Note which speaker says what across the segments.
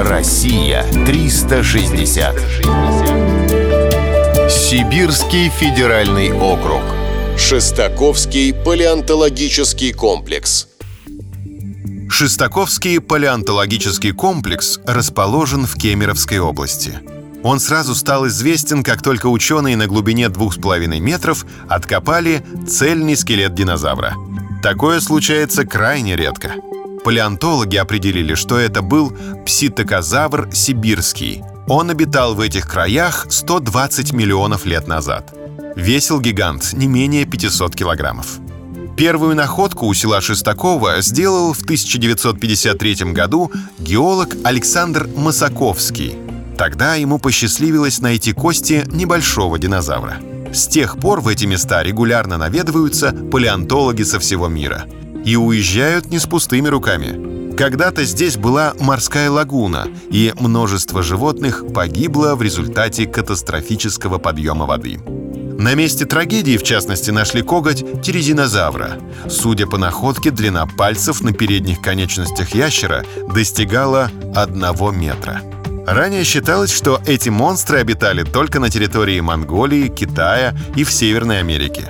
Speaker 1: Россия 360. Сибирский федеральный округ. Шестаковский палеонтологический комплекс.
Speaker 2: Шестаковский палеонтологический комплекс расположен в Кемеровской области. Он сразу стал известен, как только ученые на глубине двух с половиной метров откопали цельный скелет динозавра. Такое случается крайне редко. Палеонтологи определили, что это был пситокозавр сибирский. Он обитал в этих краях 120 миллионов лет назад. Весил гигант не менее 500 килограммов. Первую находку у села Шестакова сделал в 1953 году геолог Александр Масаковский. Тогда ему посчастливилось найти кости небольшого динозавра. С тех пор в эти места регулярно наведываются палеонтологи со всего мира. И уезжают не с пустыми руками. Когда-то здесь была морская лагуна, и множество животных погибло в результате катастрофического подъема воды. На месте трагедии, в частности, нашли коготь тирезинозавра. Судя по находке, длина пальцев на передних конечностях ящера достигала одного метра. Ранее считалось, что эти монстры обитали только на территории Монголии, Китая и в Северной Америке.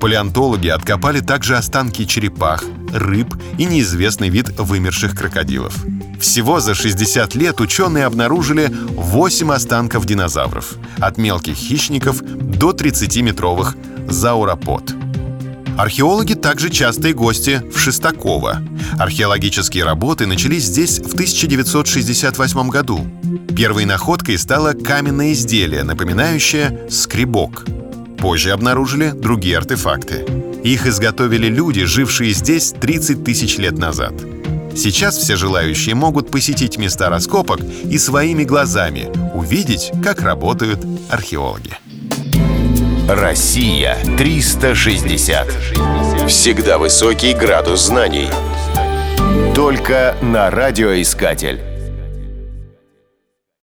Speaker 2: Палеонтологи откопали также останки черепах, рыб и неизвестный вид вымерших крокодилов. Всего за 60 лет ученые обнаружили 8 останков динозавров, от мелких хищников до 30-метровых зауропод. Археологи также частые гости в Шестаково. Археологические работы начались здесь в 1968 году. Первой находкой стало каменное изделие, напоминающее скребок. Позже обнаружили другие артефакты. Их изготовили люди, жившие здесь 30 тысяч лет назад. Сейчас все желающие могут посетить места раскопок и своими глазами увидеть, как работают археологи.
Speaker 1: Россия 360. Всегда высокий градус знаний. Только на радиоискатель.